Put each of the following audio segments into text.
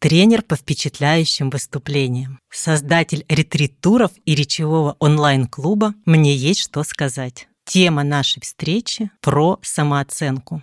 тренер по впечатляющим выступлениям, создатель ретрит-туров и речевого онлайн-клуба «Мне есть что сказать». Тема нашей встречи про самооценку.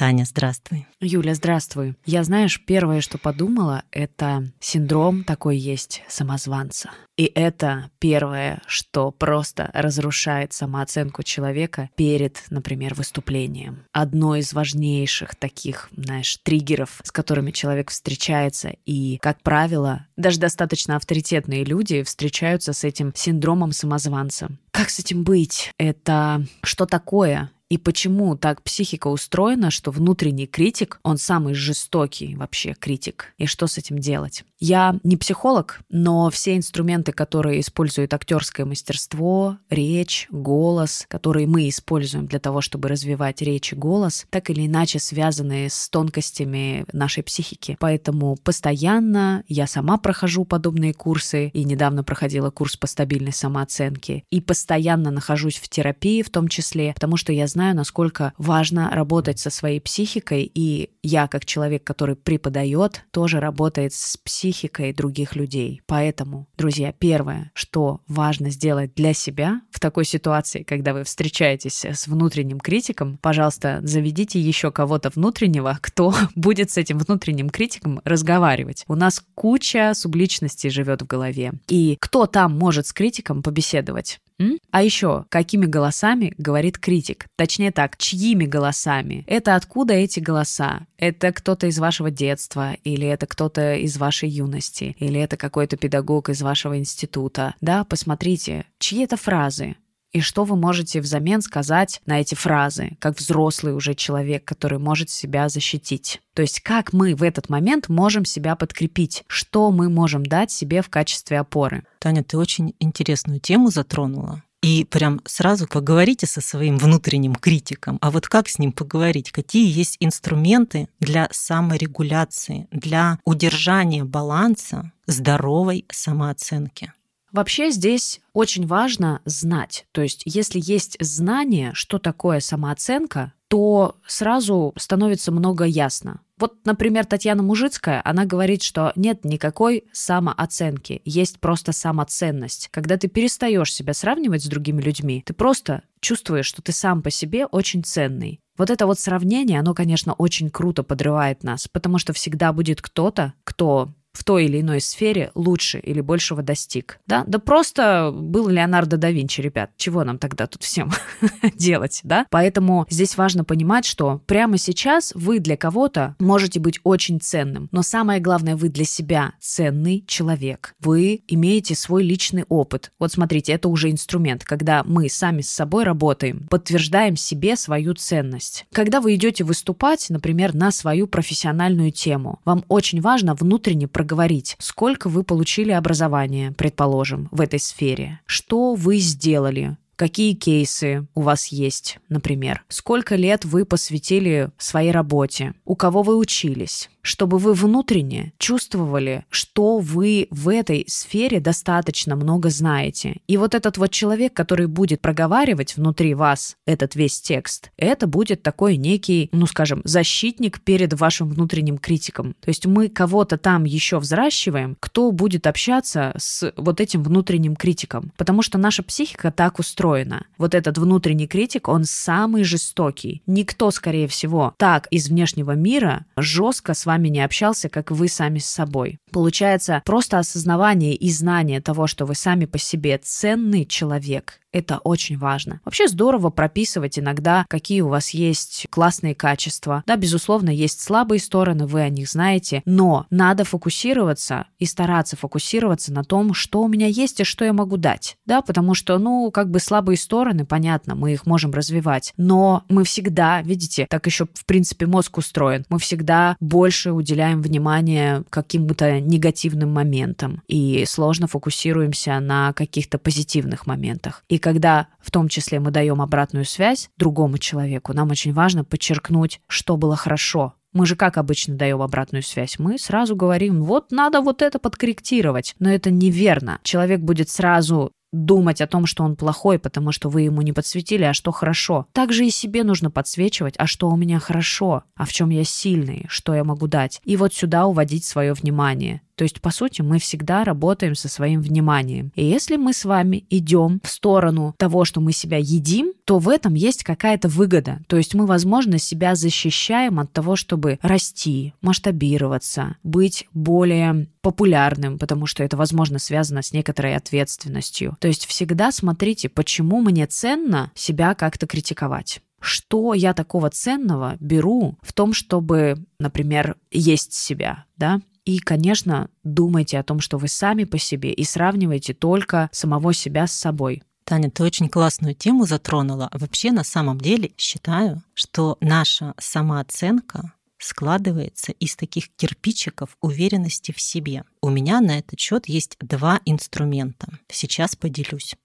Таня, здравствуй. Юля, здравствуй. Я, знаешь, первое, что подумала, это синдром такой есть самозванца. И это первое, что просто разрушает самооценку человека перед, например, выступлением. Одно из важнейших таких, знаешь, триггеров, с которыми человек встречается. И, как правило, даже достаточно авторитетные люди встречаются с этим синдромом самозванца. Как с этим быть? Это что такое? И почему так психика устроена, что внутренний критик, он самый жестокий вообще критик? И что с этим делать? Я не психолог, но все инструменты, которые использует актерское мастерство, речь, голос, которые мы используем для того, чтобы развивать речь и голос, так или иначе связаны с тонкостями нашей психики. Поэтому постоянно я сама прохожу подобные курсы и недавно проходила курс по стабильной самооценке. И постоянно нахожусь в терапии в том числе, потому что я знаю, знаю, насколько важно работать со своей психикой, и я, как человек, который преподает, тоже работает с психикой других людей. Поэтому, друзья, первое, что важно сделать для себя в такой ситуации, когда вы встречаетесь с внутренним критиком, пожалуйста, заведите еще кого-то внутреннего, кто будет с этим внутренним критиком разговаривать. У нас куча субличностей живет в голове. И кто там может с критиком побеседовать? М? А еще, какими голосами говорит критик? Точнее так, чьими голосами? Это откуда эти голоса? Это кто-то из вашего детства, или это кто-то из вашей юности, или это какой-то педагог из вашего института. Да, посмотрите, чьи это фразы? И что вы можете взамен сказать на эти фразы, как взрослый уже человек, который может себя защитить? То есть как мы в этот момент можем себя подкрепить? Что мы можем дать себе в качестве опоры? Таня, ты очень интересную тему затронула. И прям сразу поговорите со своим внутренним критиком. А вот как с ним поговорить? Какие есть инструменты для саморегуляции, для удержания баланса здоровой самооценки? Вообще здесь очень важно знать. То есть если есть знание, что такое самооценка, то сразу становится много ясно. Вот, например, Татьяна Мужицкая, она говорит, что нет никакой самооценки, есть просто самоценность. Когда ты перестаешь себя сравнивать с другими людьми, ты просто чувствуешь, что ты сам по себе очень ценный. Вот это вот сравнение, оно, конечно, очень круто подрывает нас, потому что всегда будет кто-то, кто в той или иной сфере лучше или большего достиг. Да, да просто был Леонардо да Винчи, ребят. Чего нам тогда тут всем делать, да? Поэтому здесь важно понимать, что прямо сейчас вы для кого-то можете быть очень ценным, но самое главное, вы для себя ценный человек. Вы имеете свой личный опыт. Вот смотрите, это уже инструмент, когда мы сами с собой работаем, подтверждаем себе свою ценность. Когда вы идете выступать, например, на свою профессиональную тему, вам очень важно внутренне проговорить, сколько вы получили образования, предположим, в этой сфере, что вы сделали, какие кейсы у вас есть, например, сколько лет вы посвятили своей работе, у кого вы учились, чтобы вы внутренне чувствовали, что вы в этой сфере достаточно много знаете. И вот этот вот человек, который будет проговаривать внутри вас этот весь текст, это будет такой некий, ну скажем, защитник перед вашим внутренним критиком. То есть мы кого-то там еще взращиваем, кто будет общаться с вот этим внутренним критиком. Потому что наша психика так устроена. Вот этот внутренний критик, он самый жестокий. Никто, скорее всего, так из внешнего мира жестко с вами не общался, как вы сами с собой. Получается, просто осознавание и знание того, что вы сами по себе ценный человек, Это очень важно. Вообще здорово прописывать иногда, какие у вас есть классные качества. Да, безусловно, есть слабые стороны, вы о них знаете, но надо фокусироваться и стараться фокусироваться на том, что у меня есть и что я могу дать. Да, потому что, ну, как бы слабые стороны, понятно, мы их можем развивать, но мы всегда, видите, так еще в принципе мозг устроен, мы всегда больше уделяем внимание каким-то негативным моментам и сложно фокусируемся на каких-то позитивных моментах. И когда в том числе мы даем обратную связь другому человеку, нам очень важно подчеркнуть, что было хорошо, мы же как обычно даем обратную связь? Мы сразу говорим, вот надо вот это подкорректировать. Но это неверно. Человек будет сразу думать о том, что он плохой, потому что вы ему не подсветили, а что хорошо. Также и себе нужно подсвечивать, а что у меня хорошо, а в чем я сильный, что я могу дать. И вот сюда уводить свое внимание. То есть, по сути, мы всегда работаем со своим вниманием. И если мы с вами идем в сторону того, что мы себя едим, то в этом есть какая-то выгода. То есть мы, возможно, себя защищаем от того, чтобы расти, масштабироваться, быть более популярным, потому что это, возможно, связано с некоторой ответственностью. То есть всегда смотрите, почему мне ценно себя как-то критиковать что я такого ценного беру в том, чтобы, например, есть себя, да? И, конечно, думайте о том, что вы сами по себе, и сравнивайте только самого себя с собой. Таня, ты очень классную тему затронула. Вообще, на самом деле, считаю, что наша самооценка складывается из таких кирпичиков уверенности в себе. У меня на этот счет есть два инструмента. Сейчас поделюсь.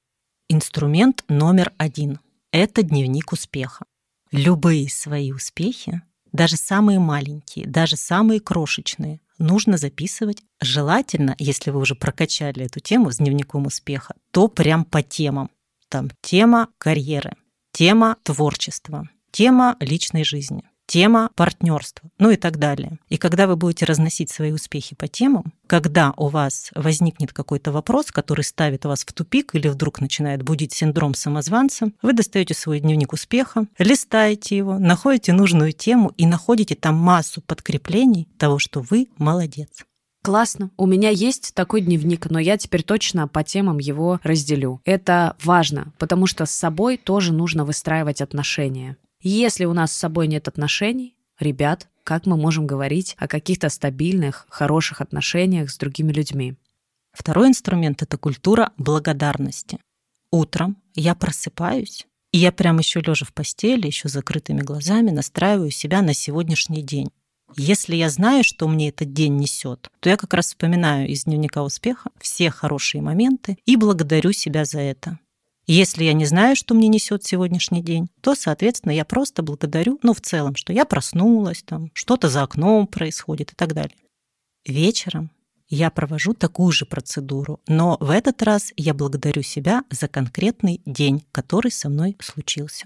Инструмент номер один — это дневник успеха. Любые свои успехи, даже самые маленькие, даже самые крошечные, нужно записывать. Желательно, если вы уже прокачали эту тему с дневником успеха, то прям по темам. Там тема карьеры, тема творчества, тема личной жизни, тема партнерства, ну и так далее. И когда вы будете разносить свои успехи по темам, когда у вас возникнет какой-то вопрос, который ставит вас в тупик или вдруг начинает будить синдром самозванца, вы достаете свой дневник успеха, листаете его, находите нужную тему и находите там массу подкреплений того, что вы молодец. Классно. У меня есть такой дневник, но я теперь точно по темам его разделю. Это важно, потому что с собой тоже нужно выстраивать отношения. Если у нас с собой нет отношений, ребят, как мы можем говорить о каких-то стабильных, хороших отношениях с другими людьми? Второй инструмент — это культура благодарности. Утром я просыпаюсь, и я прям еще лежа в постели, еще закрытыми глазами настраиваю себя на сегодняшний день. Если я знаю, что мне этот день несет, то я как раз вспоминаю из дневника успеха все хорошие моменты и благодарю себя за это. Если я не знаю, что мне несет сегодняшний день, то, соответственно, я просто благодарю, ну, в целом, что я проснулась, там, что-то за окном происходит и так далее. Вечером я провожу такую же процедуру, но в этот раз я благодарю себя за конкретный день, который со мной случился.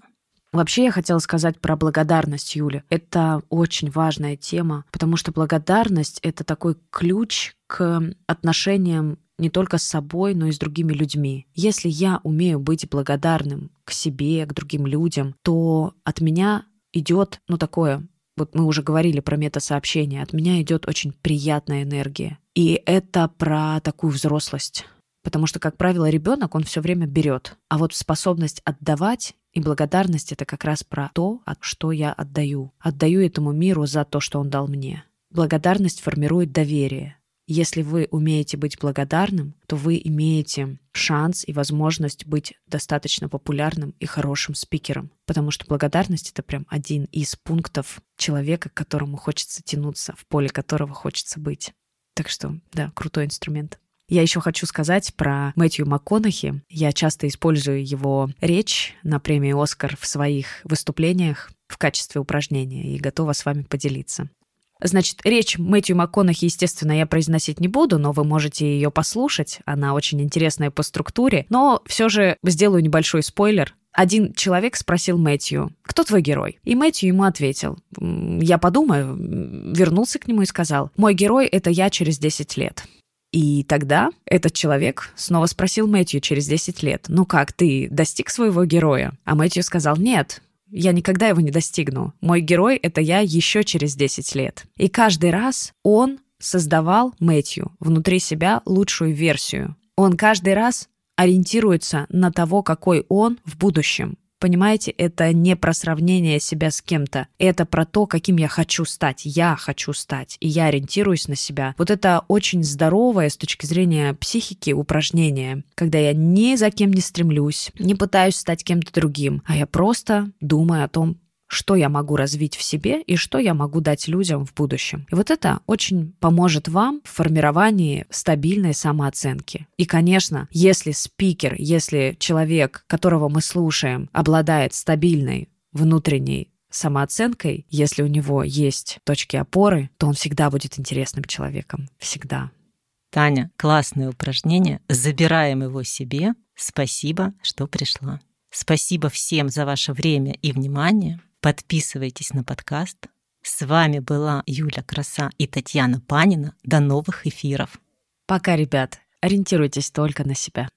Вообще я хотела сказать про благодарность, Юля. Это очень важная тема, потому что благодарность — это такой ключ к отношениям не только с собой, но и с другими людьми. Если я умею быть благодарным к себе, к другим людям, то от меня идет, ну, такое, вот мы уже говорили про метасообщение, от меня идет очень приятная энергия. И это про такую взрослость. Потому что, как правило, ребенок, он все время берет. А вот способность отдавать и благодарность это как раз про то, что я отдаю. Отдаю этому миру за то, что он дал мне. Благодарность формирует доверие. Если вы умеете быть благодарным, то вы имеете шанс и возможность быть достаточно популярным и хорошим спикером. Потому что благодарность — это прям один из пунктов человека, к которому хочется тянуться, в поле которого хочется быть. Так что, да, крутой инструмент. Я еще хочу сказать про Мэтью МакКонахи. Я часто использую его речь на премии «Оскар» в своих выступлениях в качестве упражнения и готова с вами поделиться. Значит, речь Мэтью МакКонахи, естественно, я произносить не буду, но вы можете ее послушать. Она очень интересная по структуре. Но все же сделаю небольшой спойлер. Один человек спросил Мэтью, кто твой герой? И Мэтью ему ответил, я подумаю, вернулся к нему и сказал, мой герой — это я через 10 лет. И тогда этот человек снова спросил Мэтью через 10 лет, ну как, ты достиг своего героя? А Мэтью сказал, нет, я никогда его не достигну. Мой герой — это я еще через 10 лет. И каждый раз он создавал Мэтью внутри себя лучшую версию. Он каждый раз ориентируется на того, какой он в будущем. Понимаете, это не про сравнение себя с кем-то, это про то, каким я хочу стать. Я хочу стать, и я ориентируюсь на себя. Вот это очень здоровое с точки зрения психики упражнение, когда я ни за кем не стремлюсь, не пытаюсь стать кем-то другим, а я просто думаю о том, что я могу развить в себе и что я могу дать людям в будущем. И вот это очень поможет вам в формировании стабильной самооценки. И, конечно, если спикер, если человек, которого мы слушаем, обладает стабильной внутренней самооценкой, если у него есть точки опоры, то он всегда будет интересным человеком. Всегда. Таня, классное упражнение. Забираем его себе. Спасибо, что пришла. Спасибо всем за ваше время и внимание. Подписывайтесь на подкаст. С вами была Юля Краса и Татьяна Панина. До новых эфиров. Пока, ребят. Ориентируйтесь только на себя.